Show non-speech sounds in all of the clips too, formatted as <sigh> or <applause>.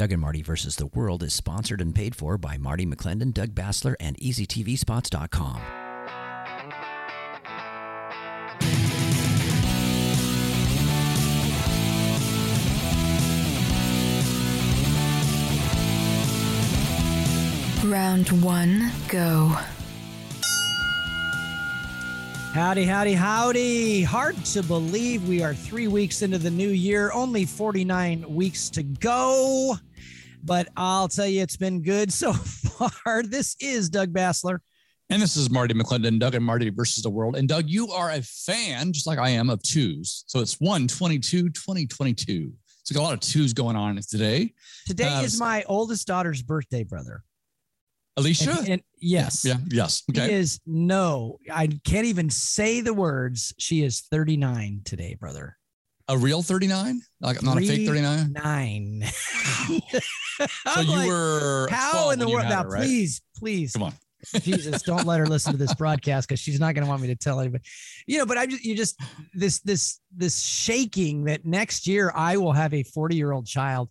Doug and Marty versus the World is sponsored and paid for by Marty McClendon, Doug Basler, and EasyTVSpots.com. Round one, go. Howdy, howdy, howdy. Hard to believe we are three weeks into the new year, only 49 weeks to go. But I'll tell you, it's been good so <laughs> far. This is Doug Basler. And this is Marty McClendon, Doug and Marty versus the world. And Doug, you are a fan, just like I am, of twos. So it's 1 22, 2022. So got a lot of twos going on today. Today uh, is my oldest daughter's birthday, brother. Alicia? And, and yes. Yeah, yes. Okay. She is no, I can't even say the words. She is 39 today, brother. A real 39? Like not a fake 39? Nine. <laughs> so you like, were how in the world now, her, right? please, please. Come on. <laughs> Jesus, don't let her listen to this broadcast because she's not going to want me to tell anybody. You know, but I just you just this this this shaking that next year I will have a 40 year old child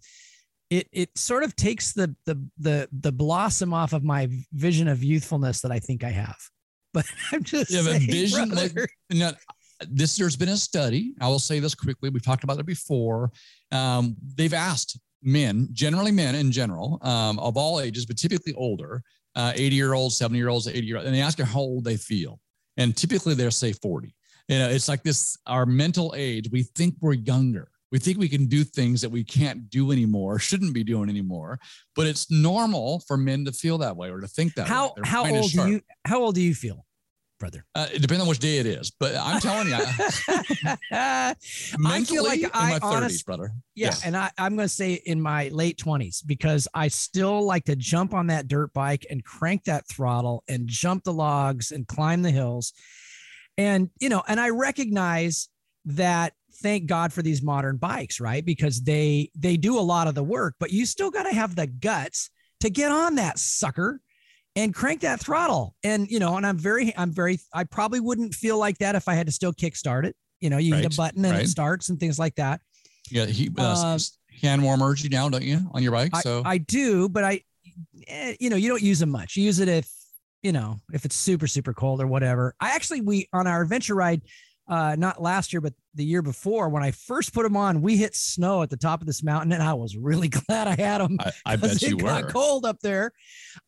it it sort of takes the the the the blossom off of my vision of youthfulness that I think I have. <laughs> But I'm just yeah, saying, vision. Like, now, this there's been a study. I will say this quickly. We've talked about it before. Um, they've asked men, generally men in general, um, of all ages, but typically older, uh, 80 year olds, 70 year olds, 80 year olds, and they ask them how old they feel. And typically they'll say 40. You know, it's like this, our mental age, we think we're younger we think we can do things that we can't do anymore, shouldn't be doing anymore. But it's normal for men to feel that way or to think that how, way. How old do you how old do you feel, brother? Uh, it depends on which day it is. But I'm telling you, <laughs> I feel like in I my 30s, brother. Yeah, yeah. and I, I'm going to say in my late 20s because I still like to jump on that dirt bike and crank that throttle and jump the logs and climb the hills. And you know, and I recognize that thank God for these modern bikes, right? Because they they do a lot of the work, but you still got to have the guts to get on that sucker and crank that throttle. And you know, and I'm very I'm very I probably wouldn't feel like that if I had to still kickstart it. You know, you right. hit a button and right. it starts and things like that. Yeah, he uh, uh, hand warmers you now, don't you, on your bike? So I, I do, but I, eh, you know, you don't use them much. You use it if you know if it's super super cold or whatever. I actually we on our adventure ride uh, not last year, but the year before, when I first put them on, we hit snow at the top of this mountain, and I was really <laughs> glad I had them. I, I bet you it were. Got cold up there,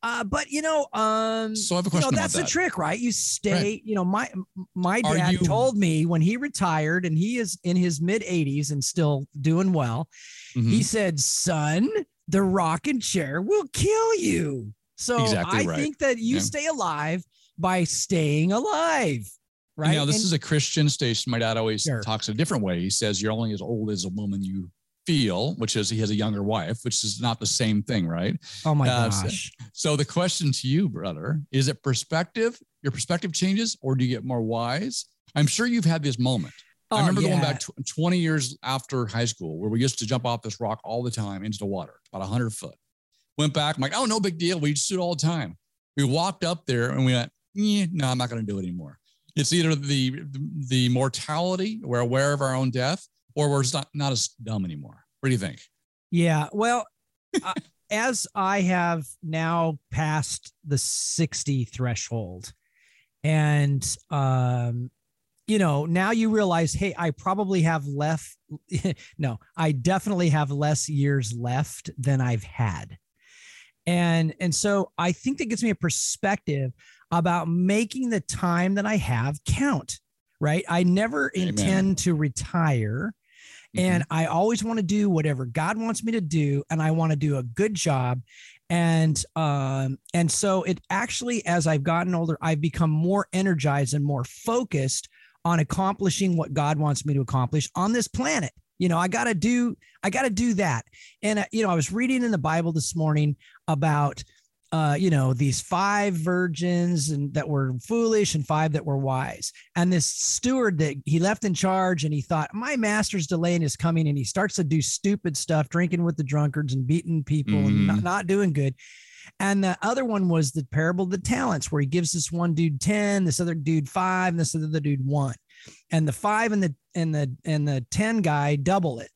uh, but you know, um, so I have a question. You know, that's that. the trick, right? You stay. Right. You know, my my dad you... told me when he retired, and he is in his mid 80s and still doing well. Mm-hmm. He said, "Son, the rocking chair will kill you." So exactly I right. think that you yeah. stay alive by staying alive right? Now, this and, is a Christian station. My dad always sure. talks a different way. He says you're only as old as a woman you feel, which is he has a younger wife, which is not the same thing, right? Oh my uh, gosh. So, so, the question to you, brother, is it perspective? Your perspective changes, or do you get more wise? I'm sure you've had this moment. Oh, I remember yeah. going back 20 years after high school where we used to jump off this rock all the time into the water, about 100 foot. Went back, I'm like, oh, no big deal. We just do it all the time. We walked up there and we went, eh, no, I'm not going to do it anymore. It's either the the mortality, we're aware of our own death, or we're not not as dumb anymore. What do you think? Yeah, well, <laughs> uh, as I have now passed the sixty threshold, and um, you know, now you realize, hey, I probably have left. <laughs> no, I definitely have less years left than I've had and and so i think that gives me a perspective about making the time that I have count, right? I never Amen. intend to retire. Mm-hmm. And I always want to do whatever God wants me to do, and I want to do a good job. And um, and so it actually, as I've gotten older, I've become more energized and more focused on accomplishing what God wants me to accomplish on this planet. You know, I got to do, I got to do that. And, uh, you know, I was reading in the Bible this morning about uh, you know, these five virgins and that were foolish and five that were wise. And this steward that he left in charge and he thought, my master's delaying his coming. And he starts to do stupid stuff, drinking with the drunkards and beating people mm. and not, mm-hmm. not doing good. And the other one was the parable of the talents, where he gives this one dude 10, this other dude five, and this other dude one. And the five and the and the and the 10 guy double it.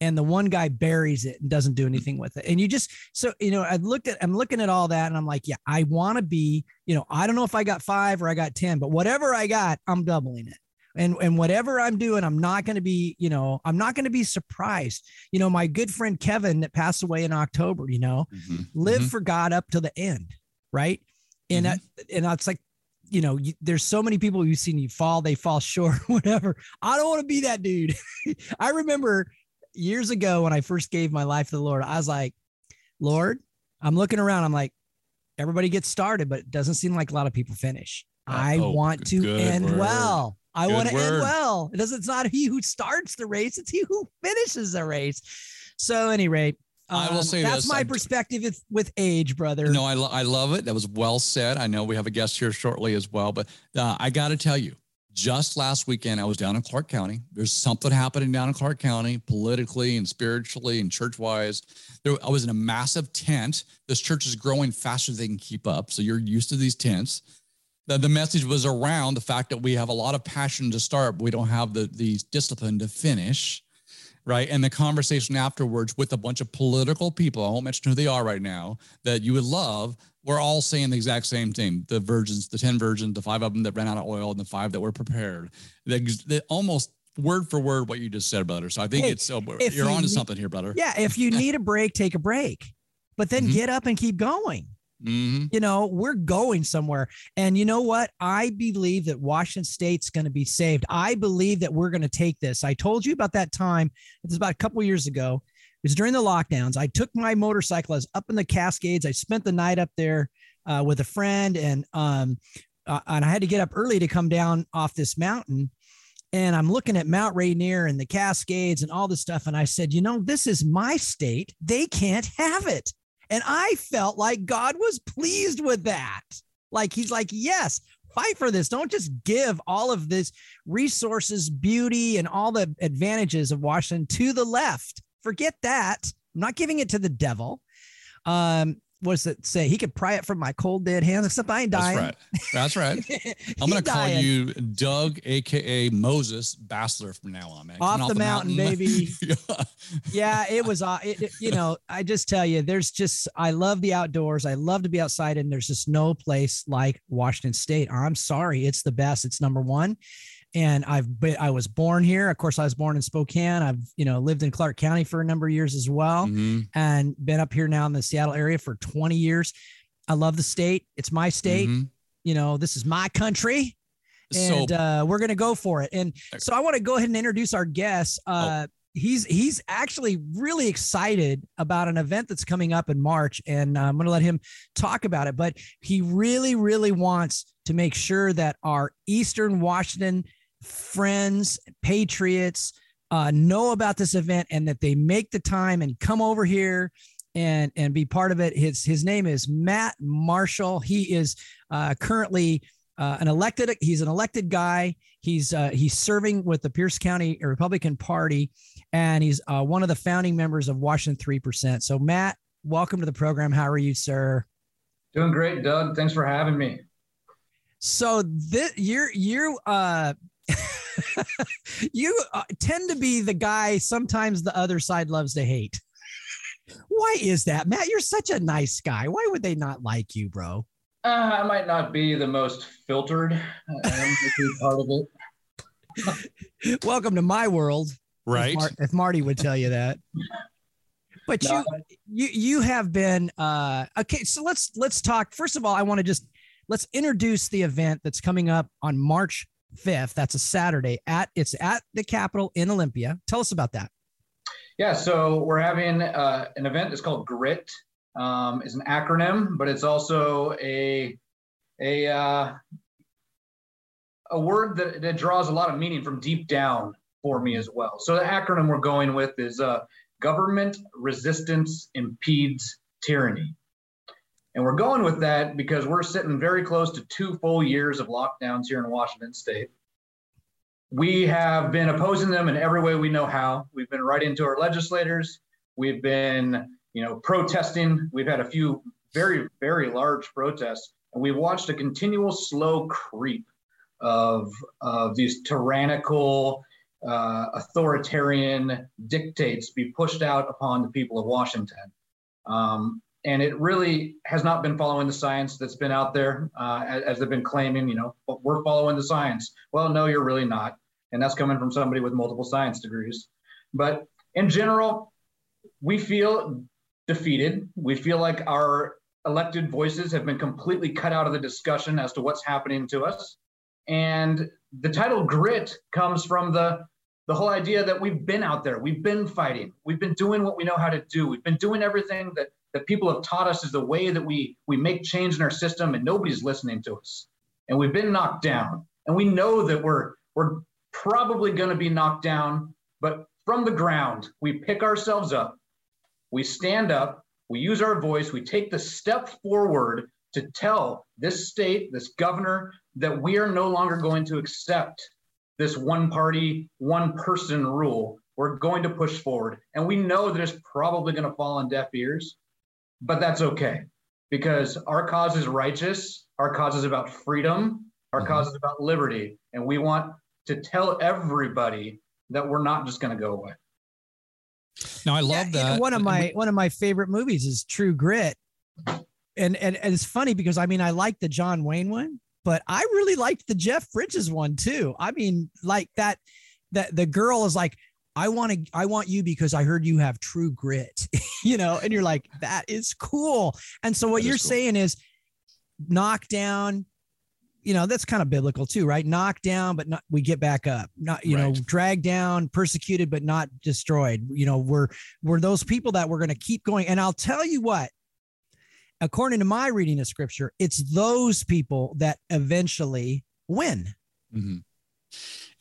And the one guy buries it and doesn't do anything with it. And you just so you know, I looked at I'm looking at all that and I'm like, yeah, I want to be, you know, I don't know if I got five or I got 10, but whatever I got, I'm doubling it. And and whatever I'm doing, I'm not going to be, you know, I'm not going to be surprised. You know, my good friend Kevin that passed away in October, you know, mm-hmm. live mm-hmm. for God up to the end, right? And mm-hmm. I, and it's like you know, you, there's so many people you've seen you fall, they fall short, <laughs> whatever. I don't want to be that dude. <laughs> I remember years ago when I first gave my life to the Lord, I was like, Lord, I'm looking around. I'm like, everybody gets started, but it doesn't seem like a lot of people finish. I oh, want to end word. well. I want to end well. It doesn't, it's not he who starts the race, it's he who finishes the race. So, any rate, I will um, say that's this. my perspective with, with age, brother. No, I, lo- I love it. That was well said. I know we have a guest here shortly as well, but uh, I got to tell you, just last weekend, I was down in Clark County. There's something happening down in Clark County politically and spiritually and church wise. I was in a massive tent. This church is growing faster than they can keep up. So you're used to these tents. The, the message was around the fact that we have a lot of passion to start, but we don't have the, the discipline to finish. Right. And the conversation afterwards with a bunch of political people, I won't mention who they are right now, that you would love we're all saying the exact same thing. The virgins, the 10 virgins, the five of them that ran out of oil and the five that were prepared. They, almost word for word what you just said, brother. So I think hey, it's, so you're you onto need, something here, brother. Yeah. If you need a break, take a break, but then mm-hmm. get up and keep going. Mm-hmm. You know, we're going somewhere. And you know what? I believe that Washington State's going to be saved. I believe that we're going to take this. I told you about that time. It was about a couple years ago was during the lockdowns. I took my motorcycle. I was up in the Cascades. I spent the night up there uh, with a friend, and um, uh, and I had to get up early to come down off this mountain. And I'm looking at Mount Rainier and the Cascades and all this stuff. And I said, you know, this is my state. They can't have it. And I felt like God was pleased with that. Like he's like, yes, fight for this. Don't just give all of this resources, beauty, and all the advantages of Washington to the left. Forget that. I'm not giving it to the devil. Um, what does it say? He could pry it from my cold dead hands, except I ain't dying. That's right. That's right. <laughs> I'm going to call you Doug, AKA Moses Basler from now on, man. Off, off the, the, mountain, mountain. baby. <laughs> yeah, it was, uh, it, it, you know, I just tell you, there's just, I love the outdoors. I love to be outside, and there's just no place like Washington State. I'm sorry. It's the best. It's number one and I've been, I was born here. Of course, I was born in Spokane. I've, you know, lived in Clark County for a number of years as well mm-hmm. and been up here now in the Seattle area for 20 years. I love the state. It's my state. Mm-hmm. You know, this is my country and so, uh, we're going to go for it. And so I want to go ahead and introduce our guest. Uh, oh. He's he's actually really excited about an event that's coming up in March, and I'm going to let him talk about it. But he really, really wants to make sure that our Eastern Washington friends, patriots uh, know about this event and that they make the time and come over here and and be part of it. His his name is Matt Marshall. He is uh, currently uh, an elected. He's an elected guy. He's uh, he's serving with the Pierce County Republican Party, and he's uh, one of the founding members of Washington Three Percent. So Matt, welcome to the program. How are you, sir? Doing great, Doug. Thanks for having me. So this you're you uh <laughs> you uh, tend to be the guy sometimes the other side loves to hate. Why is that, Matt? You're such a nice guy. Why would they not like you, bro? Uh, I might not be the most filtered. I <laughs> part of it. Welcome to my world, right? If, Mar- if Marty would tell you that. But no. you, you, you have been uh, okay. So let's let's talk. First of all, I want to just let's introduce the event that's coming up on March 5th. That's a Saturday at it's at the Capitol in Olympia. Tell us about that. Yeah, so we're having uh, an event that's called GRIT. Um, it's an acronym, but it's also a a uh, a word that, that draws a lot of meaning from deep down for me as well. So the acronym we're going with is uh, Government Resistance Impedes Tyranny. And we're going with that because we're sitting very close to two full years of lockdowns here in Washington state. We have been opposing them in every way we know how. We've been writing to our legislators. We've been, you know, protesting. We've had a few very, very large protests, and we've watched a continual slow creep of, of these tyrannical uh, authoritarian dictates be pushed out upon the people of Washington. Um, and it really has not been following the science that's been out there, uh, as, as, they've been claiming. You know, we're following the science. Well, no, you're really not, and that's coming from somebody with multiple science degrees. But in general, we feel defeated. We feel like our elected voices have been completely cut out of the discussion as to what's happening to us. And the title grit comes from the the whole idea that we've been out there, we've been fighting, we've been doing what we know how to do, we've been doing everything that that people have taught us is the way that we we make change in our system, and nobody's listening to us. And we've been knocked down, and we know that we're we're probably going to be knocked down, but from the ground, we pick ourselves up, we stand up, we use our voice, we take the step forward to tell this state, this governor, that we are no longer going to accept this one party, one person rule. We're going to push forward. And we know that it's probably going to fall on deaf ears, but that's okay because our cause is righteous. Our cause is about freedom. Our mm-hmm. cause is about liberty. And we want to tell everybody that we're not just going to go away. Now I love yeah, that. one of my one of my favorite movies is True Grit. And, and and it's funny because I mean I like the John Wayne one, but I really liked the Jeff Bridges one too. I mean, like that that the girl is like, I want to I want you because I heard you have true grit, <laughs> you know, and you're like, that is cool. And so what that you're cool. saying is knock down, you know, that's kind of biblical too, right? Knock down, but not we get back up. Not, you right. know, drag down, persecuted, but not destroyed. You know, we're we're those people that we're gonna keep going. And I'll tell you what, according to my reading of scripture, it's those people that eventually win. Mm-hmm.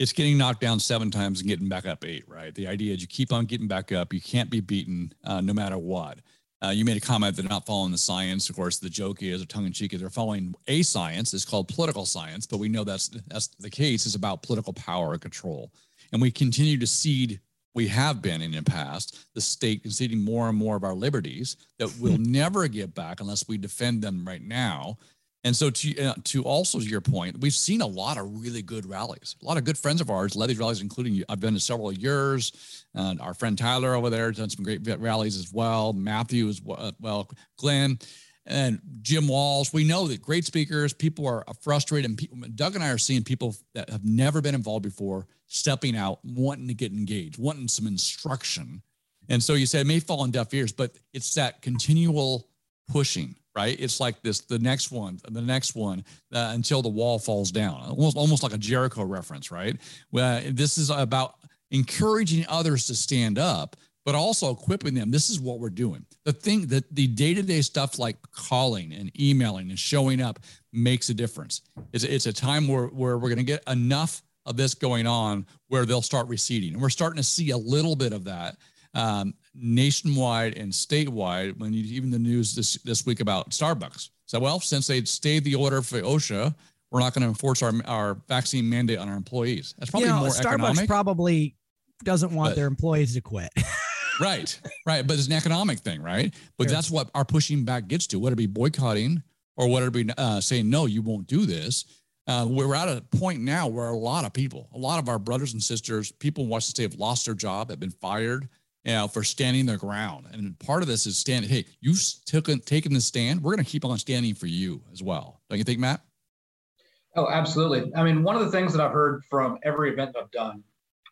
It's getting knocked down seven times and getting back up eight, right? The idea is you keep on getting back up. You can't be beaten uh, no matter what. Uh, you made a comment they're not following the science. Of course, the joke is, or tongue in cheek, is they're following a science. It's called political science, but we know that's that's the case. Is about political power and control, and we continue to cede we have been in the past, the state conceding more and more of our liberties that we'll <laughs> never get back unless we defend them right now. And so, to uh, to also your point, we've seen a lot of really good rallies. A lot of good friends of ours led these rallies, including I've been to several of yours. Uh, our friend Tyler over there done some great rallies as well. Matthew as well, Glenn and Jim Walls. We know that great speakers, people are frustrated. And people, Doug and I are seeing people that have never been involved before stepping out, wanting to get engaged, wanting some instruction. And so you say it may fall on deaf ears, but it's that continual pushing, right? It's like this the next one, the next one uh, until the wall falls down, almost, almost like a Jericho reference, right? Well, this is about encouraging others to stand up but also equipping them. This is what we're doing. The thing that the day to day stuff like calling and emailing and showing up makes a difference. It's, it's a time where, where we're going to get enough of this going on where they'll start receding. And we're starting to see a little bit of that um, nationwide and statewide when you, even the news this, this week about Starbucks. So, well, since they stayed the order for OSHA, we're not going to enforce our, our vaccine mandate on our employees. That's probably you know, more Starbucks economic. probably doesn't want but, their employees to quit. <laughs> right, right. But it's an economic thing, right? But sure. that's what our pushing back gets to. Whether it be boycotting or whether it be uh, saying no, you won't do this. Uh, we're at a point now where a lot of people, a lot of our brothers and sisters, people in Washington State have lost their job, have been fired, you know, for standing their ground. And part of this is standing. Hey, you've taken taken the stand. We're going to keep on standing for you as well. Don't you think, Matt? Oh, absolutely. I mean, one of the things that I've heard from every event I've done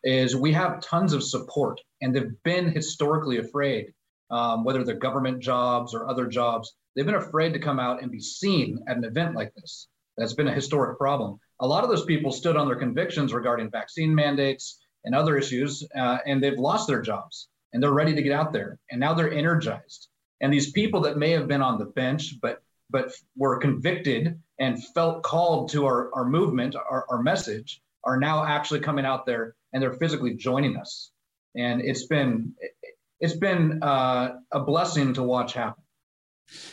is we have tons of support and they've been historically afraid, um, whether they're government jobs or other jobs, they've been afraid to come out and be seen at an event like this. That's been a historic problem. A lot of those people stood on their convictions regarding vaccine mandates and other issues, uh, and they've lost their jobs and they're ready to get out there. And now they're energized. And these people that may have been on the bench, but but were convicted and felt called to our, our movement, our, our message, are now actually coming out there and they're physically joining us. And it's been it's been uh, a blessing to watch happen.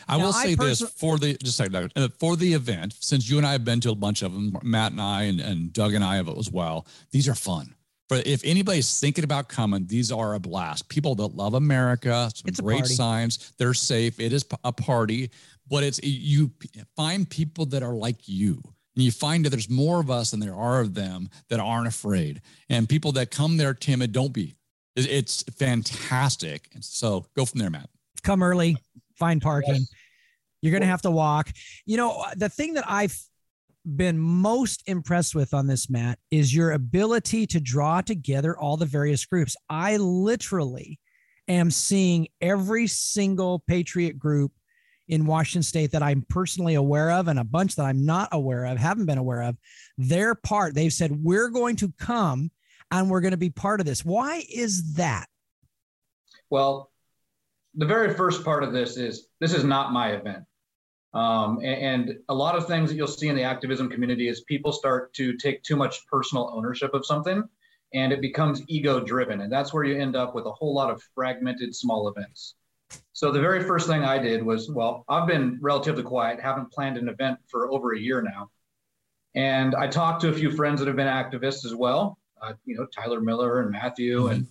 I now, will say I this for the just a second, uh, for the event, since you and I have been to a bunch of them, Matt and I and, and Doug and I have as well. These are fun. But if anybody's thinking about coming, these are a blast. People that love America, some it's great signs. They're safe. It is a party, but it's you find people that are like you And you find that there's more of us than there are of them that aren't afraid. And people that come there timid, don't be. It's fantastic. And so go from there, Matt. Come early, find parking. Yes. You're going to have to walk. You know, uh, the thing that I've been most impressed with on this, Matt, is your ability to draw together all the various groups. I literally am seeing every single Patriot group in Washington State that I'm personally aware of, and a bunch that I'm not aware of, haven't been aware of. Their part, they've said, we're going to come and we're going to be part of this. Why is that? Well, the very first part of this is this is not my event. Um, and, and, a lot of things that you'll see in the activism community is people start to take too much personal ownership of something and it becomes ego driven. And that's where you end up with a whole lot of fragmented small events. So the very first thing I did was, well, I've been relatively quiet, haven't planned an event for over a year now. And I talked to a few friends that have been activists as well, uh, you know, Tyler Miller and Matthew mm-hmm.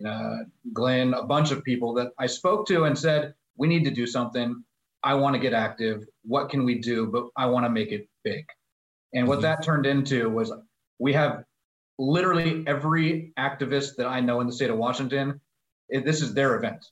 and uh, Glenn, a bunch of people that I spoke to and said, we need to do something. I want to get active. What can we do? But I want to make it big. And what mm-hmm. that turned into was we have literally every activist that I know in the state of Washington. It, this is their event.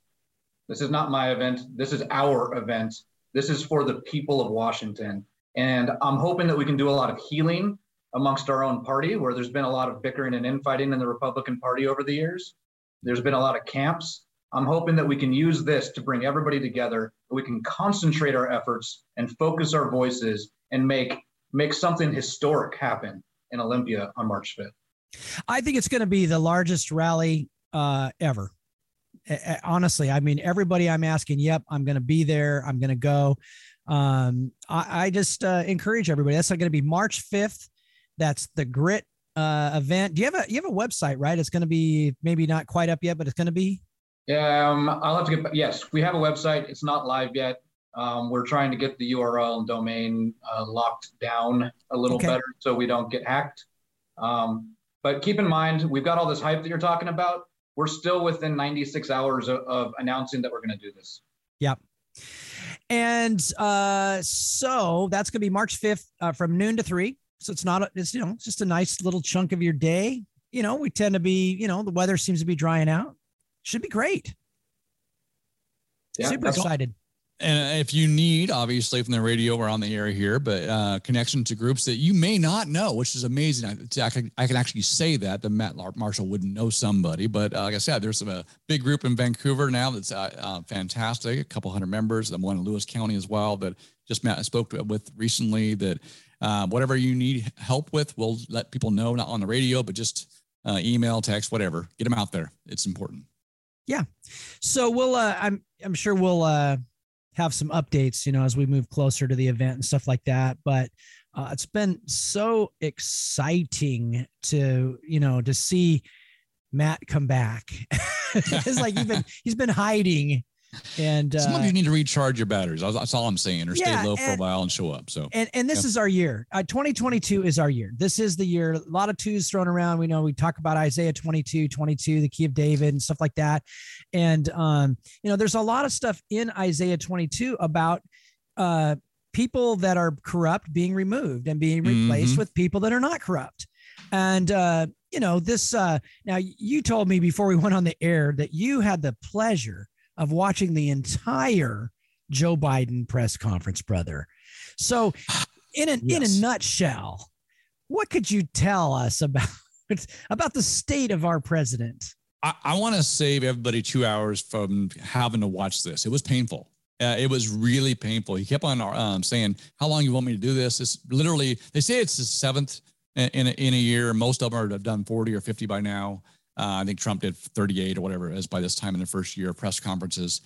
This is not my event. This is our event. This is for the people of Washington. And I'm hoping that we can do a lot of healing amongst our own party, where there's been a lot of bickering and infighting in the Republican Party over the years. There's been a lot of camps. I'm hoping that we can use this to bring everybody together. We can concentrate our efforts and focus our voices and make make something historic happen in Olympia on March 5th. I think it's going to be the largest rally uh, ever. honestly, I mean, everybody I'm asking, yep, I'm going to be there. I'm going to go. Um, I, I just uh, encourage everybody. That's going to be March 5th. That's the Grit uh, event. Do you have a you have a website, right? It's going to be maybe not quite up yet, but it's going to be. Um, I'll have to get. Yes, we have a website. It's not live yet. Um, we're trying to get the URL and domain uh, locked down a little okay. better so we don't get hacked. Um, but keep in mind, we've got all this hype that you're talking about. We're still within 96 hours of, of announcing that we're going to do this. Yep. And uh, so that's going to be March 5th uh, from noon to three. So it's not, a, it's, you know, just a nice little chunk of your day. You know, we tend to be, you know, the weather seems to be drying out. Should be great. Yeah, Super excited and if you need, obviously from the radio, we're on the air here, but uh, connection to groups that you may not know, which is amazing. I, I, can, I can actually say that the Matt Marshall wouldn't know somebody, but uh, like I said, there's a big group in Vancouver now that's uh, uh, fantastic. A couple hundred members. The one in Lewis County as well that just Matt spoke with recently. That uh, whatever you need help with, we'll let people know not on the radio, but just uh, email, text, whatever. Get them out there. It's important. Yeah. So we'll. I'm. I'm sure we'll have some updates, you know, as we move closer to the event and stuff like that. But uh, it's been so exciting to, you know, to see Matt come back. <laughs> it's like been he's been hiding and uh, some of you need to recharge your batteries. That's all I'm saying, or yeah, stay low for a while and show up. So, and, and this yeah. is our year. Uh, 2022 is our year. This is the year. A lot of twos thrown around. We know we talk about Isaiah 22, 22, the key of David, and stuff like that. And um, you know, there's a lot of stuff in Isaiah 22 about uh people that are corrupt being removed and being replaced mm-hmm. with people that are not corrupt. And uh, you know, this uh now you told me before we went on the air that you had the pleasure of watching the entire Joe Biden press conference, brother. So, in a, yes. in a nutshell, what could you tell us about <laughs> about the state of our president? I, I want to save everybody two hours from having to watch this. It was painful. Uh, it was really painful. He kept on um, saying, "How long you want me to do this?" It's literally they say it's the seventh in, a, in a year. Most of them are have done forty or fifty by now. Uh, I think Trump did 38 or whatever it is by this time in the first year of press conferences.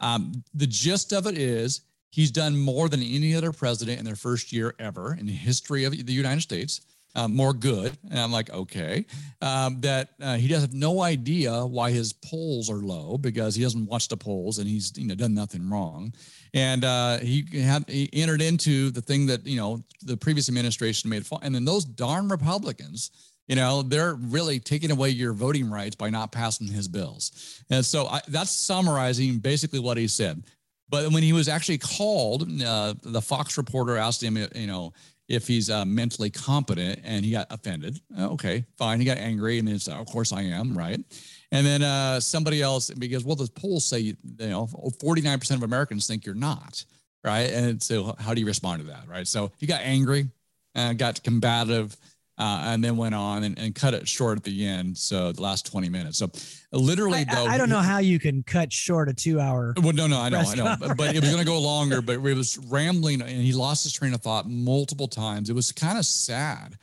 Um, the gist of it is he's done more than any other president in their first year ever in the history of the United States. Uh, more good. And I'm like, okay, um, that uh, he does have no idea why his polls are low because he doesn't watch the polls and he's you know done nothing wrong. And uh, he had he entered into the thing that you know the previous administration made. And then those darn Republicans you know they're really taking away your voting rights by not passing his bills and so I, that's summarizing basically what he said but when he was actually called uh, the fox reporter asked him you know if he's uh, mentally competent and he got offended. Uh, okay, fine. He got angry and then it's, of course I am, right? And then uh, somebody else, because, well, the polls say, you know, 49% of Americans think you're not, right? And so how do you respond to that, right? So he got angry, uh, got combative, uh, and then went on and, and, cut it short at the end. So the last 20 minutes. So literally, I, though, I, I don't know how you can cut short a two hour. Well, no, no, I know, I know, but, but, it was going to go longer, <laughs> but it was rambling and he lost his train of thought multiple times. It was kind of sad.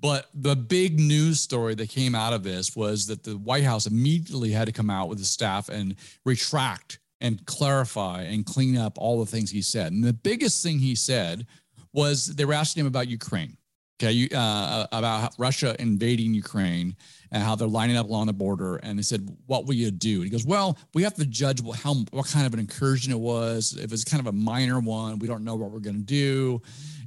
But the big news story that came out of this was that the White House immediately had to come out with the staff and retract and clarify and clean up all the things he said. And the biggest thing he said was they were asking him about Ukraine okay, uh, about Russia invading Ukraine and how they're lining up along the border. And they said, "What will you do?" And he goes, "Well, we have to judge what, how what kind of an incursion it was. If it's kind of a minor one, we don't know what we're going to do."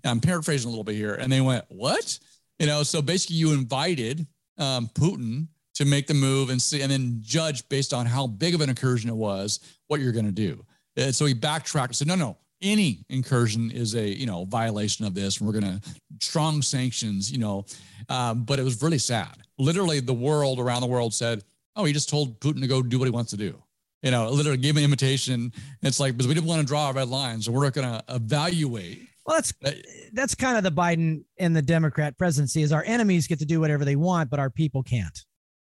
And I'm paraphrasing a little bit here. And they went, "What?" You know, so basically, you invited um, Putin to make the move and see, and then judge based on how big of an incursion it was what you're going to do. And so he backtracked and said, "No, no." Any incursion is a you know violation of this and we're going to strong sanctions you know. Um, but it was really sad. Literally the world around the world said oh he just told putin to go do what he wants to do. You know literally gave an invitation. It's like because we didn't want to draw a red line so we're not going to evaluate. Well that's that's kind of the biden and the democrat presidency is our enemies get to do whatever they want but our people can't.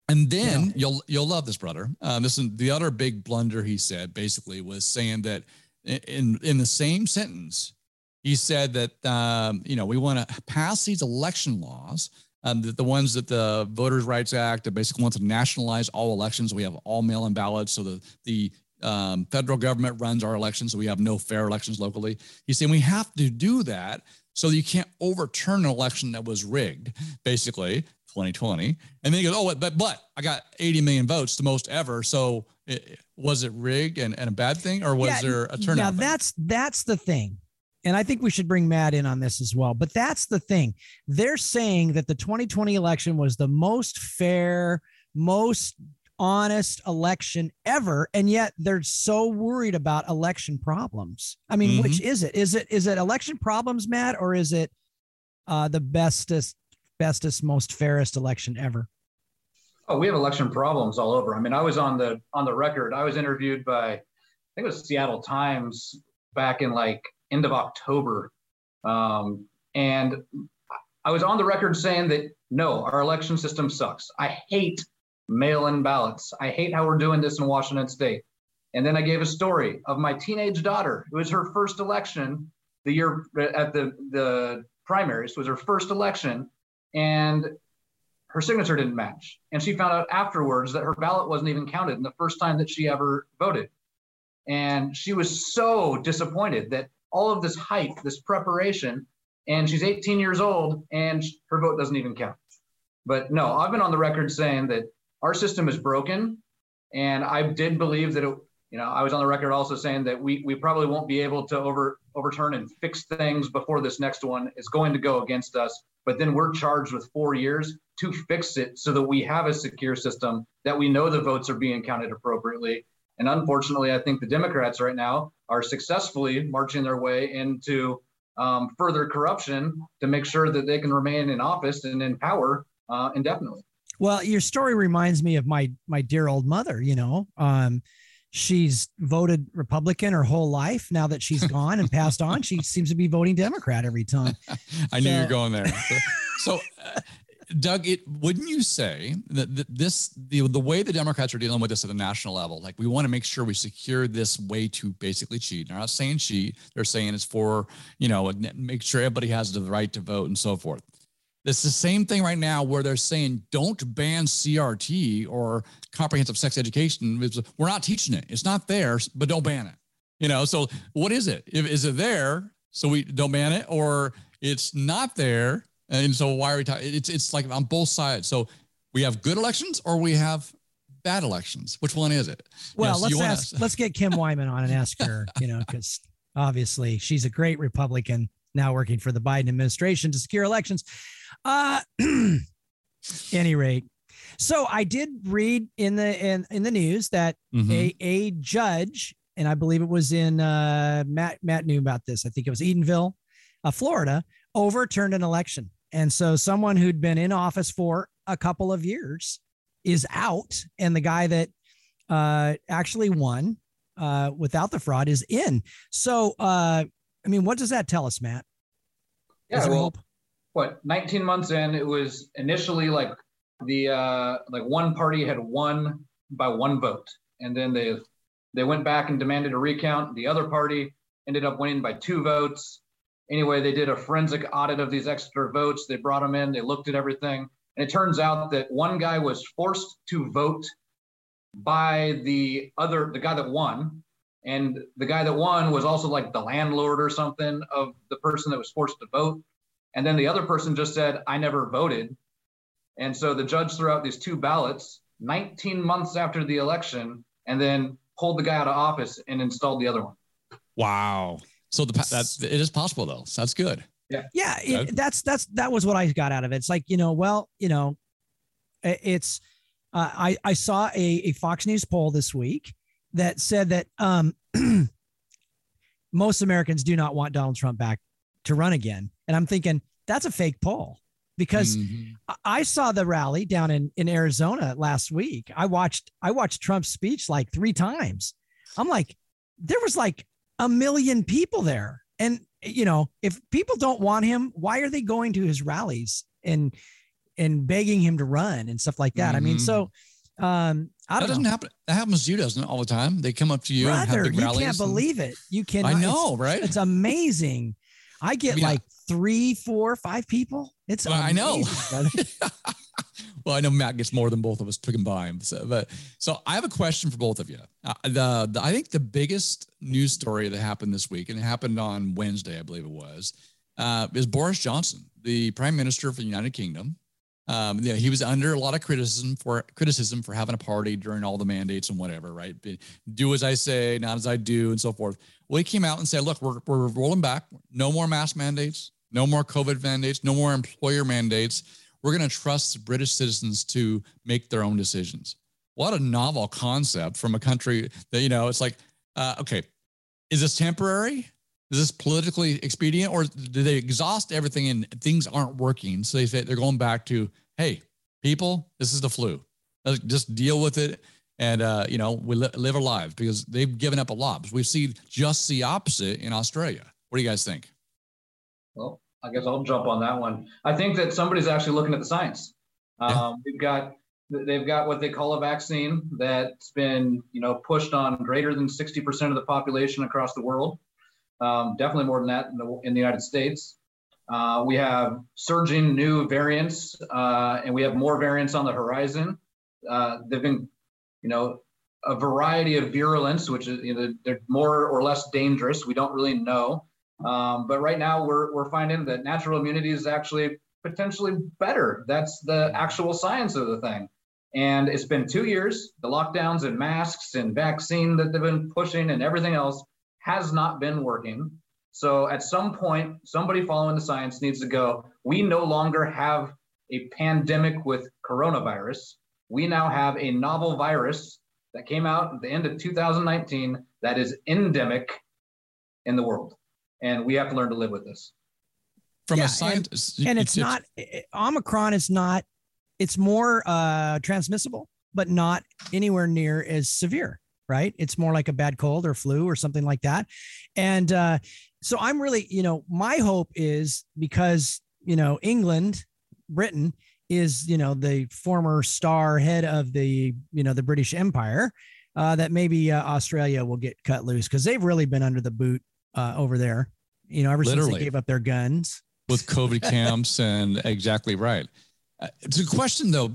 And then you will you'll love this brother. Um, this is the other big blunder he said basically was saying that in in the same sentence, he said that um, you know we want to pass these election laws, um, the, the ones that the Voters' Rights Act that basically wants to nationalize all elections. We have all mail-in ballots, so the the um, federal government runs our elections, so we have no fair elections locally. He's saying we have to do that so that you can't overturn an election that was rigged, basically 2020. And then he goes, oh, but but I got 80 million votes, the most ever. So it, was it rigged and, and a bad thing, or was yeah, there a turnout? Yeah, that's that's the thing. And I think we should bring Matt in on this as well. But that's the thing. They're saying that the 2020 election was the most fair, most honest election ever and yet they're so worried about election problems i mean mm-hmm. which is it is it is it election problems matt or is it uh the bestest bestest most fairest election ever Oh, we have election problems all over. I mean, I was on the on the record. I was interviewed by, I think it was Seattle Times back in like end of October, um, and I was on the record saying that no, our election system sucks. I hate mail-in ballots. I hate how we're doing this in Washington State. And then I gave a story of my teenage daughter. It was her first election the year at the the primaries. It was her first election, and her signature didn't match. And she found out afterwards that her ballot wasn't even counted in the first time that she ever voted. And she was so disappointed that all of this hype, this preparation, and she's 18 years old and her vote doesn't even count. But no, I've been on the record saying that our system is broken. And I did believe that it, you know, I was on the record also saying that we we probably won't be able to over overturn and fix things before this next one is going to go against us. But then we're charged with four years to fix it so that we have a secure system that we know the votes are being counted appropriately. And unfortunately, I think the Democrats right now are successfully marching their way into um, further corruption to make sure that they can remain in office and in power uh, indefinitely. Well, your story reminds me of my my dear old mother. You know, um, she's voted Republican her whole life. Now that she's gone and passed on, she <laughs> seems to be voting Democrat every time. I knew you're going there. So, so <laughs> uh, Doug, it wouldn't you say that this the the way the Democrats are dealing with this at the national level, like we want to make sure we secure this way to basically cheat. They're not saying cheat; they're saying it's for you know make sure everybody has the right to vote and so forth. It's the same thing right now where they're saying don't ban CRT or comprehensive sex education. We're not teaching it; it's not there, but don't ban it. You know, so what is it? Is it there? So we don't ban it, or it's not there and so why are we talking? It's it's like on both sides. So we have good elections or we have bad elections. Which one is it? Well, let's ask. Wanna... <laughs> let's get Kim Wyman on and ask her. You know, because obviously she's a great Republican now working for the Biden administration to secure elections. Uh, <clears throat> any rate, so I did read in the in in the news that mm-hmm. a a judge, and I believe it was in uh, Matt Matt knew about this. I think it was Edenville, uh, Florida, overturned an election. And so someone who'd been in office for a couple of years is out, and the guy that uh, actually won uh, without the fraud is in. So, uh, I mean, what does that tell us, Matt? Yeah, well, hope? What 19 months in, it was initially like the uh, like one party had won by one vote, and then they they went back and demanded a recount. The other party ended up winning by two votes. Anyway, they did a forensic audit of these extra votes. They brought them in. They looked at everything, and it turns out that one guy was forced to vote by the other the guy that won and the guy that won was also like the landlord or something of the person that was forced to vote and then the other person just said i never voted and so the judge threw out these two ballots 19 months after the election and then pulled the guy out of office and installed the other one Wow. So the pa- that it is possible though. So that's good. yeah Yeah. it, that's that's that was what i got out of it it's like you know well you know it's uh, i i saw a, a fox news poll this week that said that um <clears throat> most americans do not want donald trump back to run again and i'm thinking that's a fake poll because Mhm. I- saw the rally down in, in Arizona last week. I watched I watched Trump's speech like three times. I'm like, there was like a million people there. And you know, if people don't want him, why are they going to his rallies and and begging him to run and stuff like that? I mean, so um I don't that doesn't know. happen. That happens to you, doesn't it? All the time. They come up to you and have Brother, big you can't and- believe it. You can I know, right? It's amazing. I get like three, four, five people. It's Well, I know. <laughs> well, I know Matt gets more than both of us combined. So, but so I have a question for both of you. Uh, the, the I think the biggest news story that happened this week, and it happened on Wednesday, I believe it was, uh, is Boris Johnson, the Prime Minister for the United Kingdom. Um, yeah, he was under a lot of criticism for criticism for having a party during all the mandates and whatever, right? Do as I say, not as I do, and so forth. He came out and said, "Look, we're we're rolling back. No more mask mandates. No more COVID mandates. No more employer mandates. We're going to trust British citizens to make their own decisions." What a novel concept from a country that you know. It's like, uh, okay, is this temporary? Is this politically expedient, or do they exhaust everything and things aren't working? So they say they're going back to, hey, people, this is the flu. Just deal with it, and uh, you know we li- live our lives because they've given up a lot. We see just the opposite in Australia. What do you guys think? Well, I guess I'll jump on that one. I think that somebody's actually looking at the science. Yeah. Um, we've got they've got what they call a vaccine that's been you know pushed on greater than 60% of the population across the world. Um, definitely more than that in the, in the United States. Uh, we have surging new variants, uh, and we have more variants on the horizon. Uh, they've been, you know, a variety of virulence, which is you know they're more or less dangerous. We don't really know. Um, but right now, we're, we're finding that natural immunity is actually potentially better. That's the actual science of the thing. And it's been two years. The lockdowns and masks and vaccine that they've been pushing and everything else has not been working. So at some point, somebody following the science needs to go, we no longer have a pandemic with coronavirus. We now have a novel virus that came out at the end of 2019 that is endemic in the world and we have to learn to live with this. From Yeah, a scientist, and it's not eh, omicron is not it's more uh transmissible but not anywhere near as severe right it's more like a bad cold or flu or something like that and uh so i'm really you know my hope is because you know england britain is you know the former star head of the you know the british empire uh that maybe uh, australia will get cut loose because they've really been under the boot uh over there you know ever since they gave up their guns with COVID <laughs> camps and exactly right. Uh, it's a question though.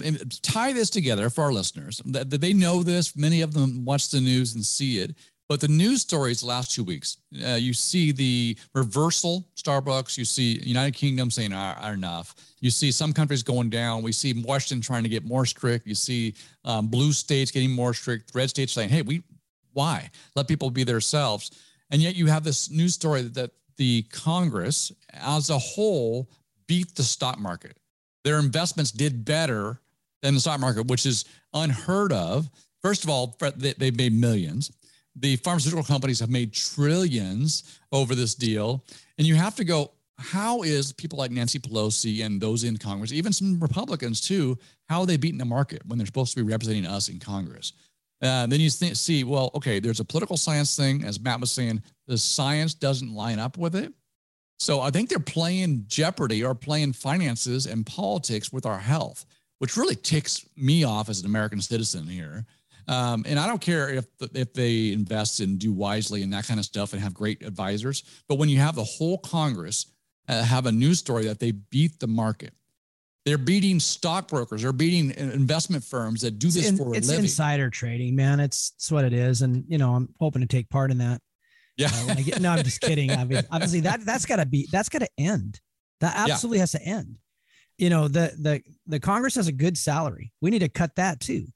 Tie this together for our listeners that, that they know this. Many of them watch the news and see it. But the news stories last two weeks, uh, you see the reversal. Starbucks. You see United Kingdom saying are, ah, enough. You see some countries going down. We see Washington trying to get more strict. You see um, blue states getting more strict. Red states saying, "Hey, we why let people be themselves?" And yet you have this news story that the Congress as a whole beat the stock market. Their investments did better than the stock market, which is unheard of. First of all, they- they've made millions. The pharmaceutical companies have made trillions over this deal. And you have to go, how is people like Nancy Pelosi and those in Congress, even some Republicans too, how are they beating the market when they're supposed to be representing us in Congress? Uh, then you th- see, well, okay, there's a political science thing, as Matt was saying, the science doesn't line up with it. So I think they're playing Jeopardy or playing finances and politics with our health, which really ticks me off as an American citizen here. Um, and I don't care if if they invest and do wisely and that kind of stuff and have great advisors. But when you have the whole Congress uh, have a news story that they beat the market, they're beating stockbrokers, they're beating investment firms that do this it's, for a it's living. insider trading, man. It's it's what it is, and you know I'm hoping to take part in that. Yeah. Uh, get, no, I'm just kidding. Obviously, <laughs> obviously that that's got to be that's got to end. That absolutely yeah. has to end. You know the the the Congress has a good salary. We need to cut that too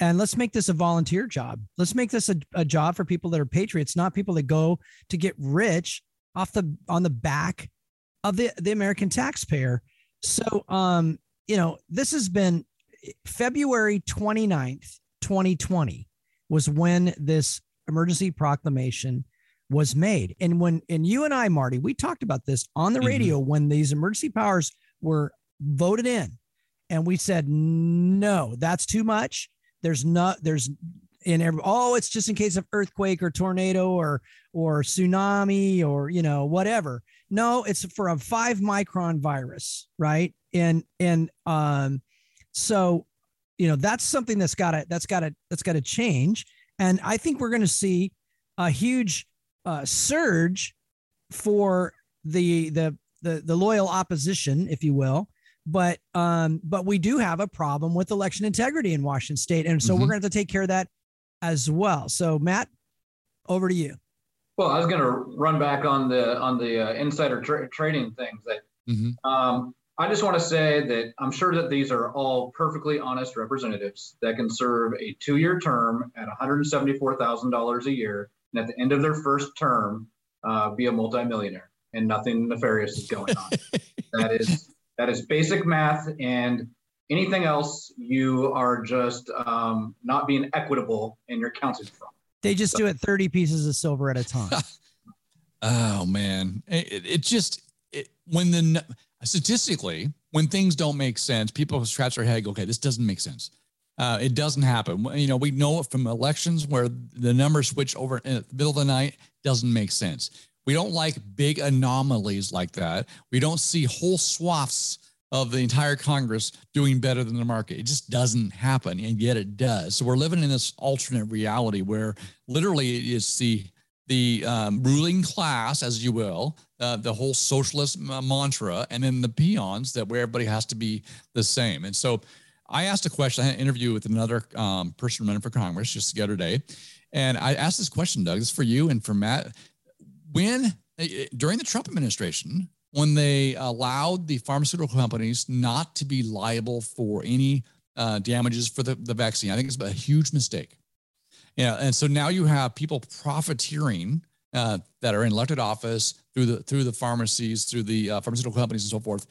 and let's make this a volunteer job. Let's make this a, a job for people that are patriots, not people that go to get rich off the on the back of the, the American taxpayer. So um, you know, this has been February 29th, 2020 was when this emergency proclamation was made. And when and you and I, Marty, we talked about this on the mm-hmm. radio when these emergency powers were voted in. And we said, no, that's too much there's not there's in every oh it's just in case of earthquake or tornado or or tsunami or you know whatever. No it's for a five micron virus right? And and um so you know that's something that's got to that's got to that's got to change. And i think we're going to see a huge uh, surge for the the the the loyal opposition if you will but um, but we do have a problem with election integrity in Washington State, and so mm-hmm. we're going to have to take care of that as well. So, Matt, over to you. Well, I was going to run back on the on the uh, insider tra- trading things. That mm-hmm. um, I just want to say that I'm sure that these are all perfectly honest representatives that can serve a two-year term at $174,000 a year, and at the end of their first term, uh, be a multimillionaire, and nothing nefarious is going on. <laughs> that is that is basic math, and anything else, you are just um, not being equitable in your counted from. They just so. do it 30 pieces of silver at a time. <laughs> oh, man. It, it just, it, when the, statistically, when things don't make sense, people scratch their head, go, okay, this doesn't make sense. Uh, it doesn't happen. You know, we know it from elections where the numbers switch over in the middle of the night, doesn't make sense. We don't like big anomalies like that. We don't see whole swaths of the entire Congress doing better than the market. It just doesn't happen, and yet it does. So we're living in this alternate reality where literally it's the the um, ruling class, as you will, uh, the whole socialist mantra, and then the peons that where everybody has to be the same. And so I asked a question. I had an interview with another um, person running for Congress just the other day, and I asked this question, Doug. This is for you and for Matt when eh, eh, during the Trump administration, when they allowed the pharmaceutical companies not to be liable for any uh, damages for the, the vaccine, I think it's a huge mistake. Yeah, and so now you have people profiteering uh, that are in elected office through the through the pharmacies, through the uh, pharmaceutical companies, and so forth.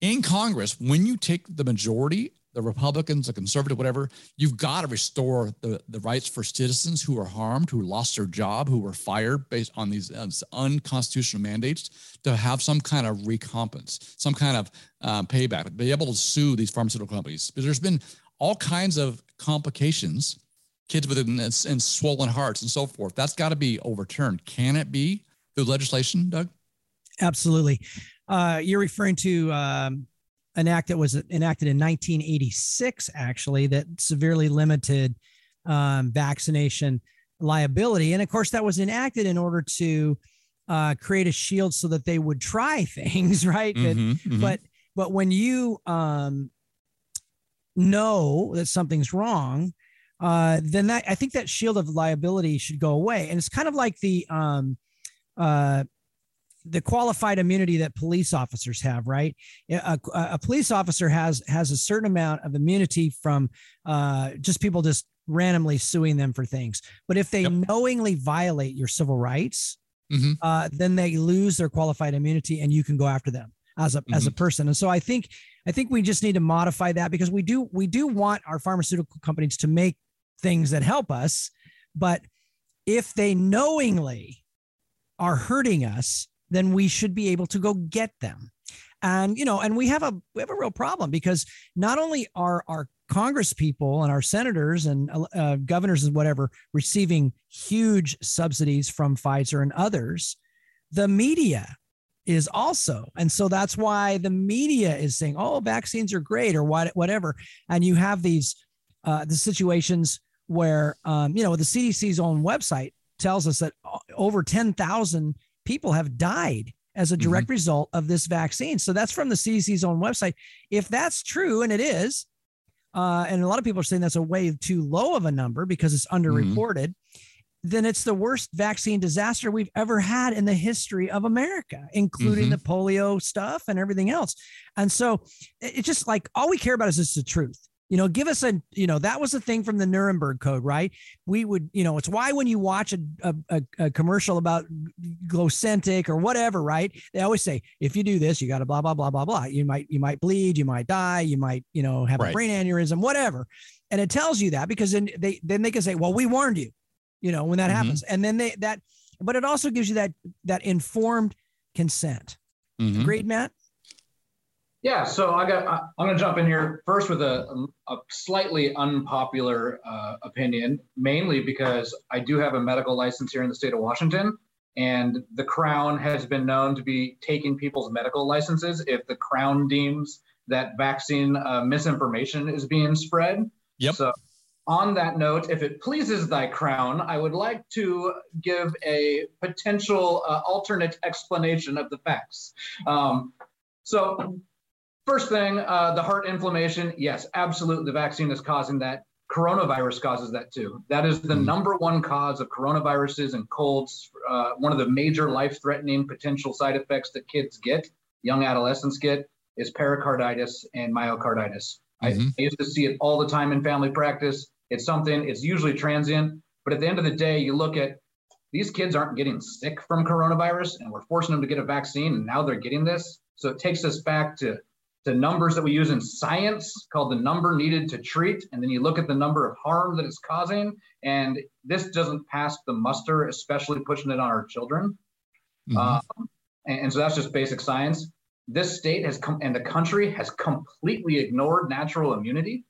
In Congress, when you take the majority the Republicans, the conservative, whatever, you've got to restore the, the rights for citizens who are harmed, who lost their job, who were fired based on these uh, unconstitutional mandates to have some kind of recompense, some kind of um, payback, be able to sue these pharmaceutical companies. Because there's been all kinds of complications, kids with and, and swollen hearts and so forth. That's got to be overturned. Can it be through legislation, Doug? Absolutely. Uh, you're referring to um, an act that was enacted in 1986, actually, that severely limited um, vaccination liability. And of course, that was enacted in order to uh, create a shield so that they would try <laughs> things, right? Mm-hmm, mm-hmm. But but when you um, know that something's wrong, uh, then that I think that shield of liability should go away. And it's kind of like the um, uh, the qualified immunity that police officers have, right? A, a, police officer has has a certain amount of immunity from uh, just people just randomly suing them for things. But if they yep. knowingly violate your civil rights, mm-hmm. uh, then they lose their qualified immunity, and you can go after them as a mm-hmm. as a mm-hmm. person. And so I think I think we just need to modify that because we do we do want our pharmaceutical companies to make things that help us, but if they knowingly are hurting us then we should be able to go get them. And you know, and we have a we have a real problem because not only are our Congress people and our senators and uh, governors and whatever receiving huge subsidies from Pfizer and others, the media is also. And so that's why the media is saying, oh, vaccines are great or what, whatever. And you have these uh, the situations where, um, you know, the CDC's own website tells us that over 10,000 people have died as a mm-hmm. direct mm-hmm. result of this vaccine. So that's from the CDC's own website. If that's true, and it is, uh, and a lot of people are saying that's a way too low of a number because it's underreported, mm-hmm. then it's the worst vaccine disaster we've ever had in the history of America, including mm-hmm. the polio stuff and everything else. And so it's just like all we care about is just the truth. You know, give us a, you know, that was the thing from the Nuremberg Code, right? We would, you know, it's why when you watch a, a, a commercial about Glucentic or whatever, right? They always say, if you do this, you got to blah, blah, blah, blah, blah. You might, you might bleed, you might die, you might, you know, have right. a brain aneurysm, whatever. And it tells you that because then they, then they can say, well, we warned you, you know, when that mm-hmm. happens. And then they, that, but it also gives you that, that informed consent. Mm-hmm. Agreed, Matt? Yeah, so I got. I'm going to jump in here first with a, a slightly unpopular uh, opinion, mainly because I do have a medical license here in the state of Washington, and the Crown has been known to be taking people's medical licenses if the Crown deems that vaccine uh, misinformation is being spread. Yep. So, on that note, if it pleases thy crown, I would like to give a potential uh, alternate explanation of the facts. Um, so First thing, uh, the heart inflammation. Yes, absolutely. The vaccine is causing that. Coronavirus causes that too. That is the mm. number one cause of coronaviruses and colds. Uh, one of the major life threatening potential side effects that kids get, young adolescents get, is pericarditis and myocarditis. Mm-hmm. I, I used to see it all the time in family practice. It's something, it's usually transient. But at the end of the day, you look at these kids aren't getting sick from coronavirus and we're forcing them to get a vaccine and now they're getting this. So it takes us back to the numbers that we use in science called the number needed to treat. And then you look at the number of harm that it's causing. And this doesn't pass the muster, especially pushing it on our children. Mm-hmm. Um, and, and, so that's just basic science. This state has come and the country has completely ignored natural immunity.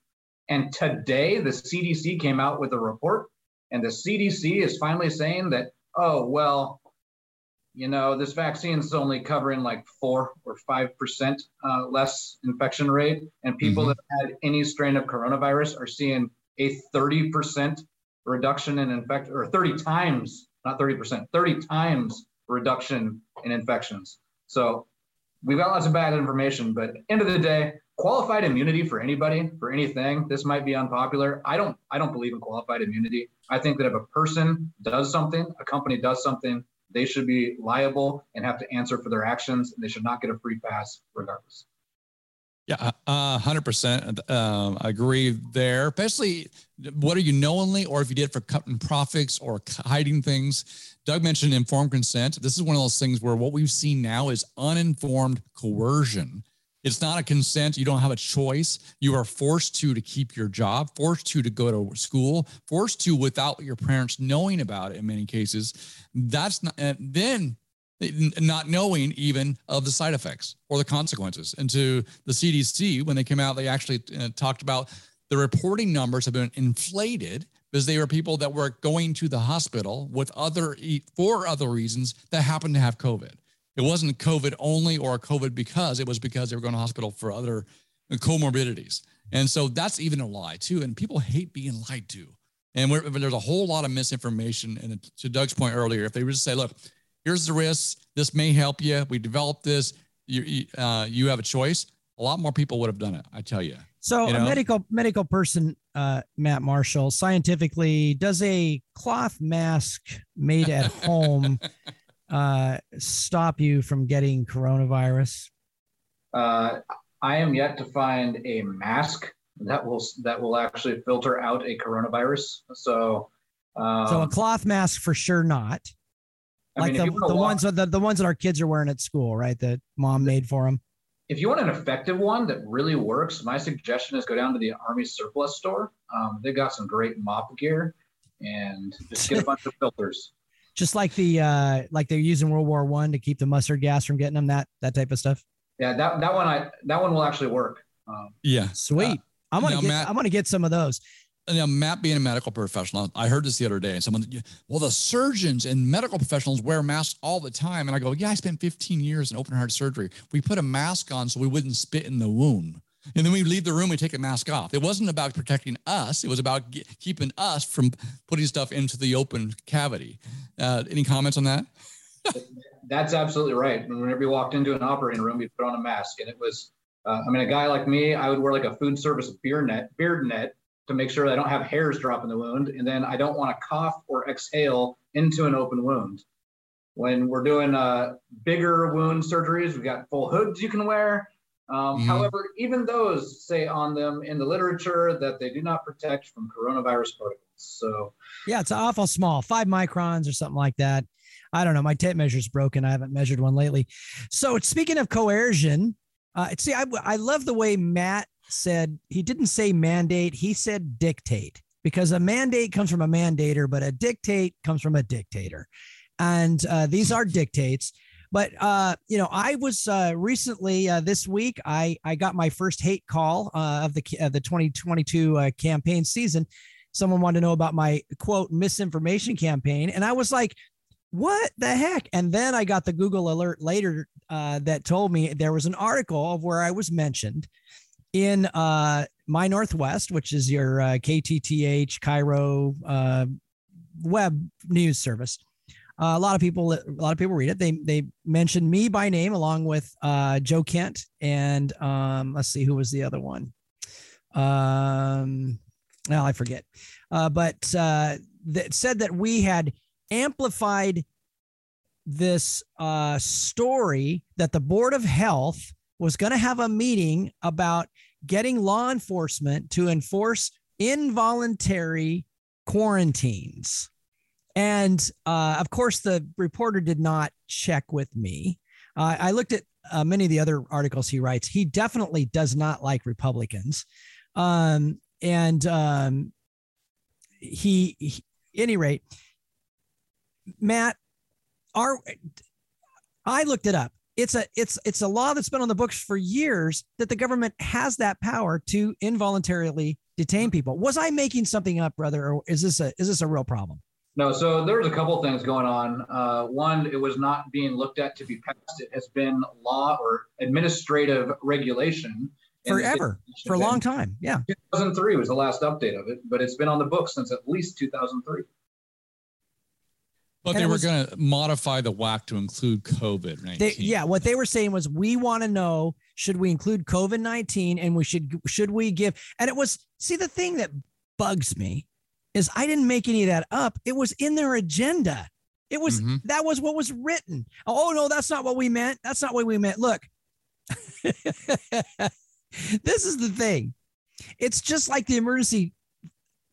And today the CDC came out with a report, and the CDC is finally saying that, oh, well, you know, this vaccine is only covering like four or five percent uh, less infection rate, and people mm-hmm. that had any strain of coronavirus are seeing a 30 percent reduction in infection, or 30 times, not 30 percent, 30 times reduction in infections. So we've got lots of bad information, but end of the day, qualified immunity for anybody for anything this might be unpopular i don't i don't believe in qualified immunity i think that if a person does something a company does something they should be liable and have to answer for their actions, and they should not get a free pass regardless. Yeah, uh, hundred percent. Um, agree there. Especially, what are you knowingly, or if you did for cutting profits or hiding things? Doug mentioned informed consent. This is one of those things where what we've seen now is uninformed coercion. It's not a consent. You don't have a choice. You are forced to to keep your job, forced to to go to school, forced to without your parents knowing about it in many cases. That's not then not knowing even of the side effects or the consequences. And to the CDC, when they came out, they actually uh, talked about the reporting numbers have been inflated because they were people that were going to the hospital with other for other reasons that happened to have COVID. It wasn't COVID only or COVID because it was because they were going to hospital for other comorbidities. And so that's even a lie too. And people hate being lied to. And there's a whole lot of misinformation. And to Doug's point earlier, if they were to say, look, here's the risks, this may help you, we developed this, you, uh, you have a choice, a lot more people would have done it, I tell you. So you know? a medical medical person, uh, Matt Marshall, scientifically, does a cloth mask made at <laughs> home uh, stop you from getting coronavirus? Uh, I am yet to find a mask that will that will actually filter out a coronavirus. So, um, so a cloth mask for sure not. I like mean, the, the ones the, the ones that our kids are wearing at school, right? That mom made for them. If you want an effective one that really works, my suggestion is go down to the Army surplus store. Um, they've got some great MOPP gear, and just get a bunch of filters Just like the uh like they're using World War One to keep the mustard gas from getting them, that that type of stuff. Yeah, that that one I that one will actually work. Um, Yeah. Sweet. I'm gonna now, get Matt- I'm gonna get some of those. And now, Matt, being a medical professional, I heard this the other day, and someone, well, the surgeons and medical professionals wear masks all the time. And I go, yeah, I spent 15 years in open heart surgery. We put a mask on so we wouldn't spit in the wound. And then we leave the room, we take a mask off. It wasn't about protecting us, it was about keeping us from putting stuff into the open cavity. Uh, any comments on that? <laughs> That's absolutely right. Whenever you walked into an operating room, you put on a mask, and it was. Uh, I mean, a guy like me, I would wear like a food service beer net, beard net to make sure I don't have hairs drop in the wound, and then I don't want to cough or exhale into an open wound. When we're doing uh, bigger wound surgeries, we've got full hoods you can wear. Um, Mhm. However, even those say on them in the literature that they do not protect from coronavirus particles. So Yeah, it's awful small, five microns or something like that. I don't know. My tape measure's broken. I haven't measured one lately. So speaking of coercion, uh, see, I, I love the way Matt said he didn't say mandate. He said dictate because a mandate comes from a mandator, but a dictate comes from a dictator. And uh, these are dictates. But uh, you know, I was uh, recently uh, this week. I I got my first hate call uh, of the of the 2022 uh, campaign season. Someone wanted to know about my quote misinformation campaign, and I was like, "What the heck?" And then I got the Google alert later uh, that told me there was an article of where I was mentioned in MyNorthwest, which is your KTTH KIRO web news service. Uh, a lot of people, a lot of people read it. They they mentioned me by name along with uh, Joe Kent and um, let's see who was the other one. Um, well, I forget, uh, but uh, that said that we had amplified this uh, story that the Board of Health was going to have a meeting about getting law enforcement to enforce involuntary quarantines. And uh, of course, the reporter did not check with me. Uh, I looked at uh, many of the other articles he writes. He definitely does not like Republicans. Um, and um, he, he, any rate, Matt, our, I looked it up. It's a it's it's a law that's been on the books for years that the government has that power to involuntarily detain people. Was I making something up, brother, or is this a is this a real problem? No, so there's a couple things going on. Uh, one, it was not being looked at to be passed. It has been law or administrative regulation Forever, for a long time. Yeah. 2003 was the last update of it, but it's been on the books since at least 2003. But And they it were going to modify the WAC to include COVID 19. Yeah, what they were saying was we want to know should we include COVID nineteen and we should should we give and it was see the thing that bugs me is I didn't make any of that up. It was in their agenda. It was Mhm. that was what was written. Oh no, that's not what we meant. That's not what we meant. Look, <laughs> this is the thing. It's just like the emergency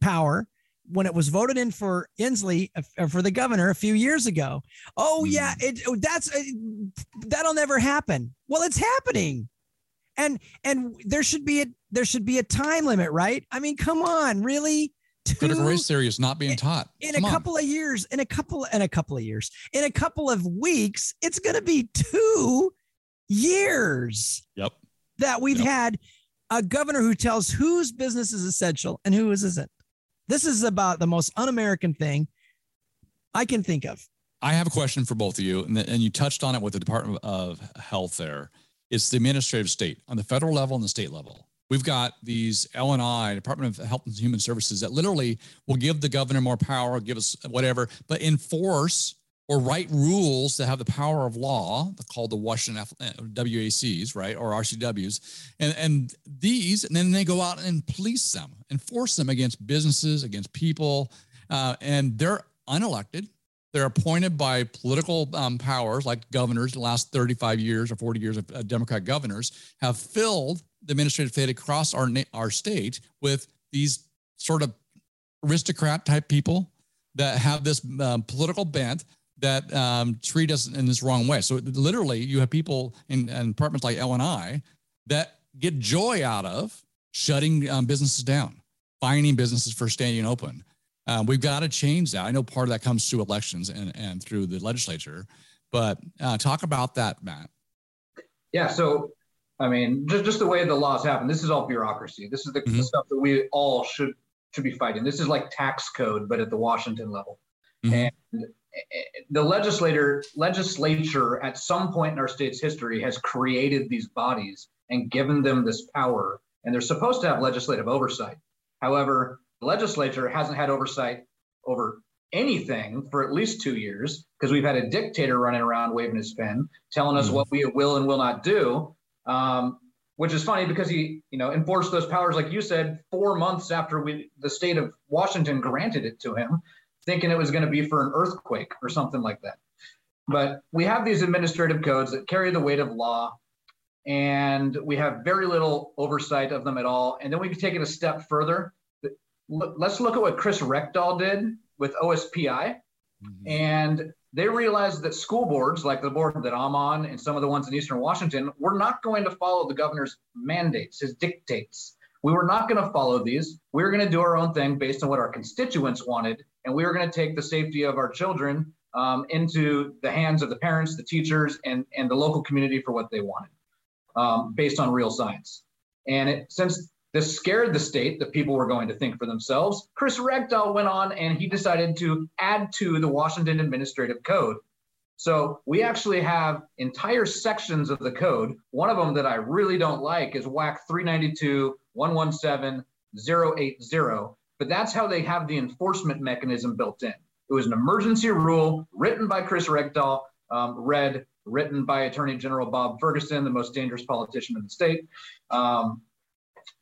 power when it was voted in for Inslee uh, for the governor a few years ago. Oh yeah, it that's uh, that'll never happen. Well, it's happening. And and there should be a there should be a time limit, right? I mean, come on, really? Critical race theory is not being taught. in Come a on. couple of years, in a couple in a couple of years, in a couple of weeks, it's going to be two years Yep. that we've Yep. had a governor who tells whose business is essential and whose isn't. This is about the most un-American thing I can think of. I have a question for both of you, and, and you touched on it with the Department of Health. There, it's the administrative state on the federal level and the state level. We've got these LNI, Department of Health and Human Services, that literally will give the governor more power, give us whatever, but enforce or write rules that have the power of law, called the Washington uh, WACs, right, or RCWs, and and these, and then they go out and police them, enforce them against businesses, against people, uh, and they're unelected. They're appointed by political um, powers like governors. The last 35 years or 40 years of uh, Democrat governors have filled the administrative state across our our state with these sort of aristocrat type people that have this um, political bent that um, treat us in this wrong way. So literally, you have people in, in departments like L and I that get joy out of shutting um, businesses down, fining businesses for staying open. Uh, we've got to change that. I know part of that comes through elections and, and through the legislature, but uh, talk about that, Matt. Yeah. So, I mean, just, just the way the laws happen, this is all bureaucracy. This is the, Mhm. the stuff that we all should should be fighting. This is like tax code, but at the Washington level. Mhm. And eh, the legislator legislature at some point in our state's history has created these bodies and given them this power, and they're supposed to have legislative oversight. However, the legislature hasn't had oversight over anything for at least two years because we've had a dictator running around waving his pen, telling us Mhm. what we will and will not do. Um, which is funny because he, you know, enforced those powers, like you said, four months after we, the state of Washington granted it to him, thinking it was going to be for an earthquake or something like that. But we have these administrative codes that carry the weight of law, and we have very little oversight of them at all. And then we can take it a step further. Let's look at what Chris Reykdal did with OSPI. And they realized that school boards, like the board that I'm on and some of the ones in Eastern Washington, were not going to follow the governor's mandates, his dictates. We were not going to follow these. We were going to do our own thing based on what our constituents wanted. And we were going to take the safety of our children um, into the hands of the parents, the teachers, and, and the local community for what they wanted um, based on real science. And it, since this scared the state that people were going to think for themselves, Chris Reykdal went on and he decided to add to the Washington Administrative Code. So we actually have entire sections of the code. One of them that I really don't like is WAC 392 117 080. But that's how they have the enforcement mechanism built in. It was an emergency rule written by Chris Reykdal, um, read, written by Attorney General Bob Ferguson, the most dangerous politician in the state. Um,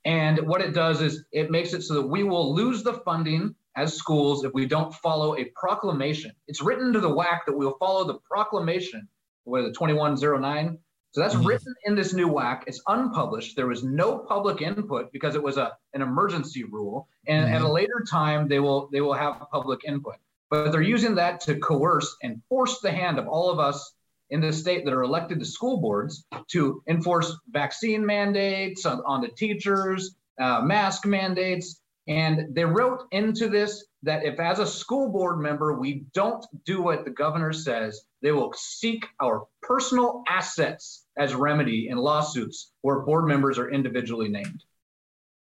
and what it does is it makes it so that we will lose the funding as schools if we don't follow a proclamation. It's written to the WAC that we'll follow the proclamation, the 2109. So that's Mhm. written in this new WAC. It's unpublished. There was no public input because it was a an emergency rule. And at a later time, they will they will have public input. But they're using that to coerce and force the hand of all of us in the state that are elected to school boards to enforce vaccine mandates on, on the teachers, uh, mask mandates. And they wrote into this that if, as a school board member, we don't do what the governor says, they will seek our personal assets as remedy in lawsuits where board members are individually named.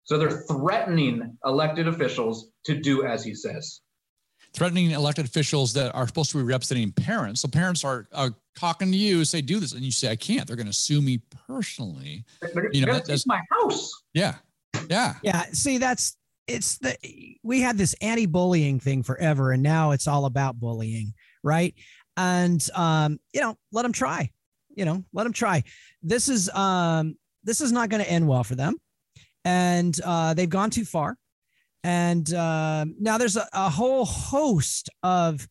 So they're threatening elected officials to do as he says. threatening elected officials that are supposed to be representing parents. So parents are, are talking to you, say, do this. And you say, I can't. They're going to sue me personally. They're You know, gonna that- that's- my house. Yeah. Yeah. Yeah, see, that's it's the we had this anti-bullying thing forever, and now it's all about bullying, right? And um, you know, let them try. You know, let them try. This is um, this is not going to end well for them, and uh, they've gone too far. And um now there's a, a whole host of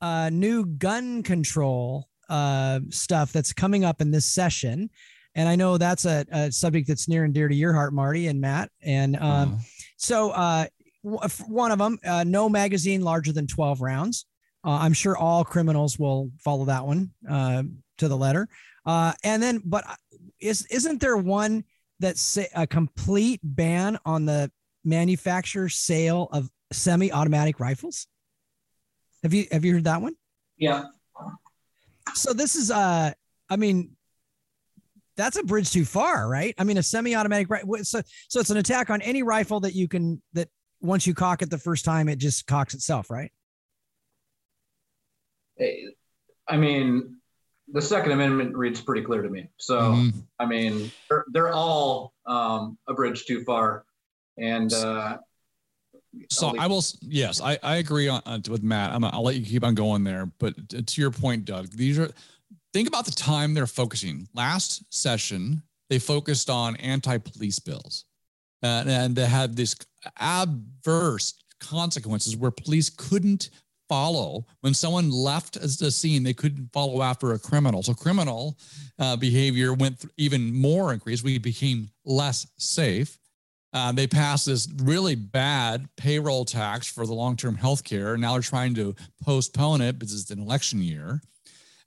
uh, new gun control uh, stuff that's coming up in this session. And I know that's a, a subject that's near and dear to your heart, Marty and Matt. And um, Uh, so uh, w- f- one of them, uh, no magazine larger than 12 rounds. Uh, I'm sure all criminals will follow that one uh, to the letter. Uh, and then, but is isn't there one that's say a complete ban on the manufacture sale of semi-automatic rifles? Have you have you heard that one? Yeah. So this is uh, I mean, that's a bridge too far, right? I mean, a semi-automatic right So so it's an attack on any rifle that you can that once you cock it the first time, it just cocks itself, right? Eh, I mean, the Second Amendment reads pretty clear to me. So, mhm. I mean, they're, they're all um, a bridge too far. And uh, So I will, yes, I, I agree on, with Matt. I'm, I'll let you keep on going there. But to your point, Doug, these are, think about the time they're focusing. Last session, they focused on anti police bills uh, and they had this adverse consequences where police couldn't follow when someone left as the scene they couldn't follow after a criminal so criminal uh, behavior went even more increased we became less safe uh, they passed this really bad payroll tax for the long-term health care. Now they're trying to postpone it because it's an election year.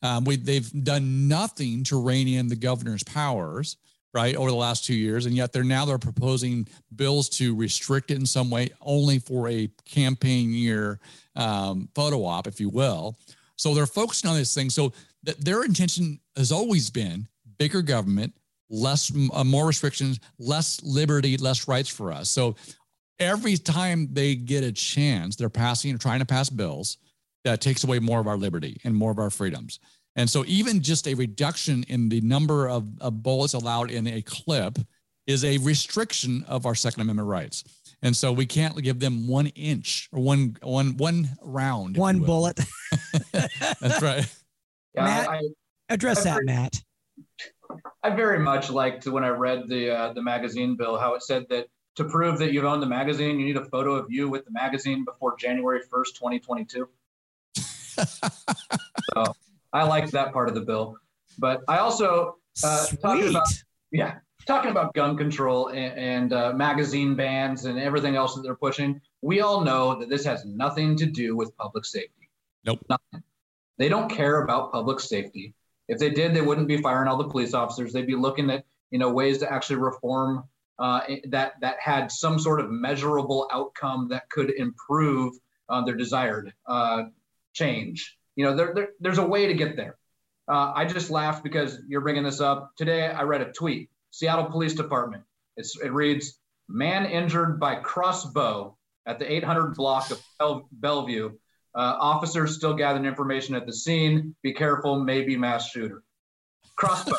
Um, we, they've done nothing to rein in the governor's powers. right over the last two years and yet they're now they're proposing bills to restrict it in some way only for a campaign year um, photo op if you will so they're focusing on this thing so th- their intention has always been bigger government less uh, more restrictions less liberty less rights for us so every time they get a chance they're passing or trying to pass bills that takes away more of our liberty and more of our freedoms and so even just a reduction in the number of, of bullets allowed in a clip is a restriction of our Second Amendment rights. And so we can't give them one inch or one one one round. One bullet. <laughs> That's right. Yeah, Matt, I, Address that, Matt. I very much liked when I read the uh, the magazine bill how it said that to prove that you've owned the magazine, you need a photo of you with the magazine before January 1st, 2022. <laughs> so I liked that part of the bill. But I also uh, talking about yeah talking about gun control and, and uh, magazine bans and everything else that they're pushing. We all know that this has nothing to do with public safety. Nope. Nothing. They don't care about public safety. If they did, they wouldn't be firing all the police officers. They'd be looking at you know ways to actually reform uh, that that had some sort of measurable outcome that could improve uh, their desired uh, change. You know, there, there, there's a way to get there. Uh, I just laughed because you're bringing this up. Today, I read a tweet. Seattle Police Department. It's, it reads, "Man injured by crossbow at the 800 block of Bell- Bellevue. Uh, officers still gathering information at the scene. Be careful, maybe mass shooter. Crossbow.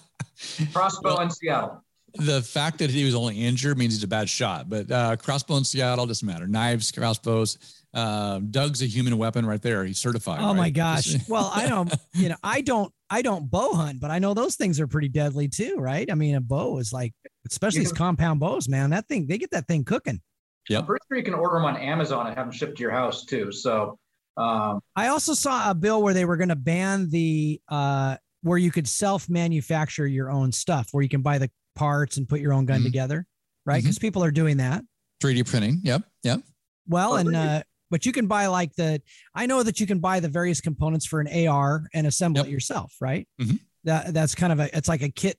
<laughs> crossbow in Seattle. The fact that he was only injured means he's a bad shot, but uh, crossbow in Seattle doesn't matter. Knives, crossbows. Uh, Doug's a human weapon right there. He's certified. Oh right? my gosh. Well, I <laughs> don't, you know, I don't, I don't bow hunt, but I know those things are pretty deadly too, right? I mean, a bow is like, especially these compound bows, man. That thing, they get that thing cooking. Yep. I'm pretty sure you can order them on Amazon and have them shipped to your house too. So, um, I also saw a bill where they were going to ban the, uh, where you could self manufacture your own stuff, where you can buy the parts and put your own gun Mhm. together, right? Because people are doing that. 3D printing. Yep. Yep. Well, Oh, and uh, but you can buy like the I know that you can buy the various components for an AR and assemble Yep. it yourself, right? Mhm. That that's kind of a it's like a kit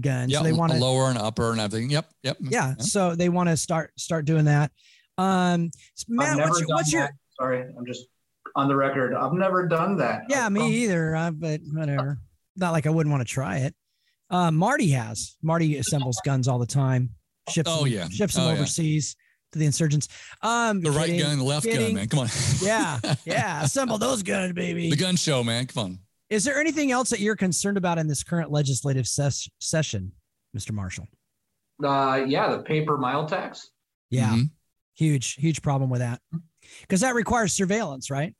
gun. Yep. So they want to lower and upper and everything. Yep. Yep. yeah, so they want to start start doing that. Um Matt, what's your, what's your. Sorry, I'm just on the record. I've never done that. yeah, I've- me either, uh, but whatever. Not like I wouldn't want to try it. Uh, Marty has. Marty assembles guns all the time. Ships Oh, them, yeah. ships them Oh, yeah. overseas to the insurgents. Um The right kidding, gun, the left kidding. gun, man. Come on. Yeah, yeah. <laughs> Assemble those guns, baby. the gun show, man. Come on. Is there anything else that you're concerned about in this current legislative ses- session, Mr. Marshall? Uh, yeah, the pay-per-mile tax. Yeah, Mhm. huge, huge problem with that because that requires surveillance, right?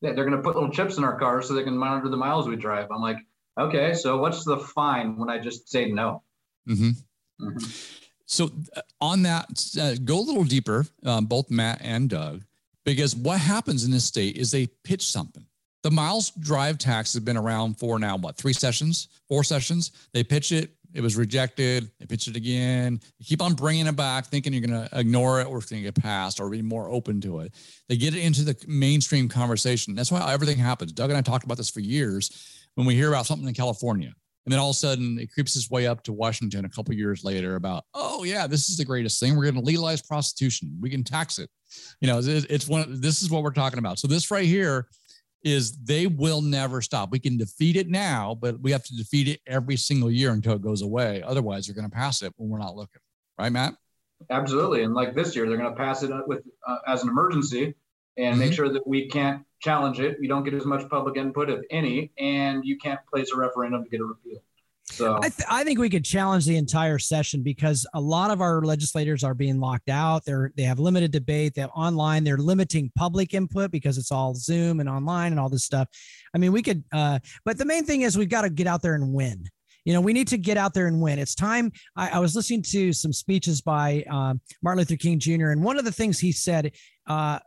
Yeah, they're going to put little chips in our cars so they can monitor the miles we drive. I'm like, okay, so what's the fine when I just say no? Mhm. Mhm. So uh, on that, uh, go a little deeper, um, both Matt and Doug, because what happens in this state is they pitch something. The miles drive tax has been around for now what three sessions, four sessions. They pitch it, it was rejected. They pitch it again. They keep on bringing it back, thinking you're going to ignore it or it's going to get passed or be more open to it. They get it into the mainstream conversation. That's why everything happens. Doug and I talked about this for years. When we hear about something in California, and then all of a sudden it creeps its way up to Washington a couple years later about, oh yeah, this is the greatest thing. We're going to legalize prostitution. We can tax it. You know, it's, it's one. This is what we're talking about. So this right here is they will never stop. We can defeat it now, but we have to defeat it every single year until it goes away. Otherwise, they're going to pass it when we're not looking. Right, Matt? Absolutely. And like this year, they're going to pass it with uh, as an emergency and make Mhm. sure that we can't challenge it. You don't get as much public input, if any, and you can't place a referendum to get it repealed. So I, th- I think we could challenge the entire session because a lot of our legislators are being locked out. They're they have limited debate. They have online. They're limiting public input because it's all Zoom and online and all this stuff. I mean, we could. Uh, but the main thing is we've got to get out there and win. You know, we need to get out there and win. It's time. I, I was listening to some speeches by um, Martin Luther King Jr. and one of the things he said. Uh,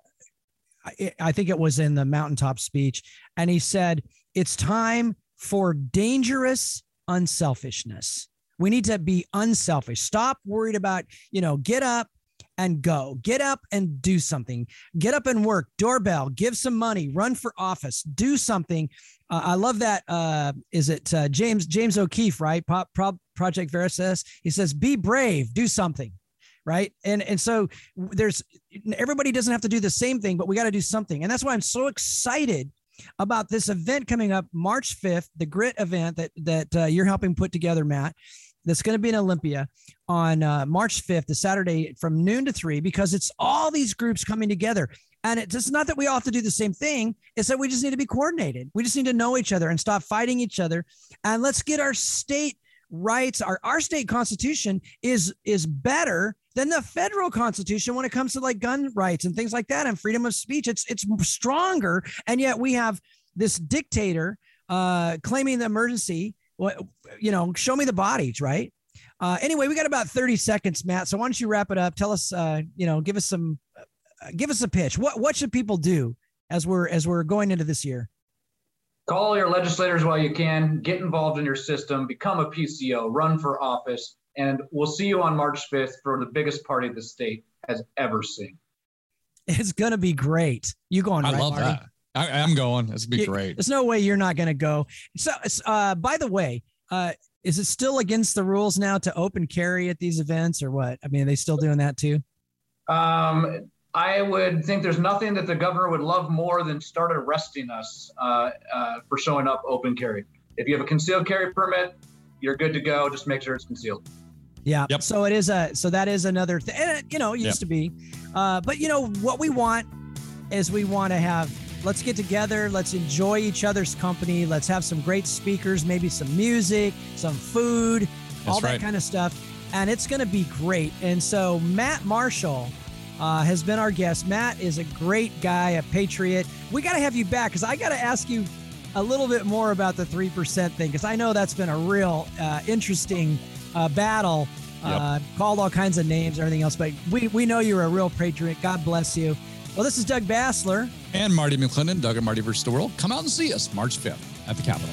I, I think it was in the mountaintop speech, and he said it's time for dangerous unselfishness. We need to be unselfish. Stop worried about, you know, get up and go. Get up and do something. Get up and work. Doorbell, give some money, run for office, do something. Uh, I love that. Uh, is it uh, James James O'Keefe, right? Pro- Project Veritas. He says, "Be brave, do something." Right. And and so there's everybody doesn't have to do the same thing, but we got to do something. And that's why I'm so excited about this event coming up March 5th, the Grit event that that uh, you're helping put together, Matt. That's going to be in Olympia on uh, March 5th, the Saturday from noon to three, because it's all these groups coming together. And it's just not that we all have to do the same thing. It's that we just need to be coordinated. We just need to know each other and stop fighting each other. And let's get our state rights. Our, our state constitution is is better than the federal constitution when it comes to like gun rights and things like that and freedom of speech. It's it's stronger, and yet we have this dictator uh, claiming the emergency. You know, show me the bodies, right? Uh, anyway, we got about 30 seconds, Matt. So why don't you wrap it up? Tell us, uh, you know, give us some, uh, give us a pitch. What what should people do as we're as we're going into this year? Call your legislators while you can. Get involved in your system. Become a PCO. Run for office and we'll see you on March 5th for the biggest party the state has ever seen. It's going to be great. You going? I right, love Marty? that. I, am going. It's gonna be great. There's no way you're not going to go. So, uh, by the way, uh, is it still against the rules now to open carry at these events, or what? I mean, are they still doing that too? Um, I would think there's nothing that the governor would love more than start arresting us uh, uh, for showing up open carry. If you have a concealed carry permit, you're good to go. Just make sure it's concealed. Yeah. Yep. So it is a so that is another thing. You know, it used Yep. to be, uh, but you know what we want is we want to have. Let's get together. Let's enjoy each other's company. Let's have some great speakers, maybe some music, some food, all that kind of stuff, and it's going to be great. And so Matt Marshall. Uh, has been our guest. Matt is a great guy, a patriot. We got to have you back because I got to ask you a little bit more about the 3% thing because I know that's been a real uh, interesting uh, battle. Uh, called all kinds of names, and everything else, but we, we know you're a real patriot. God bless you. Well, this is Doug Basler. And Marty McClendon, Doug and Marty versus the World. Come out and see us March 5th at the Capitol.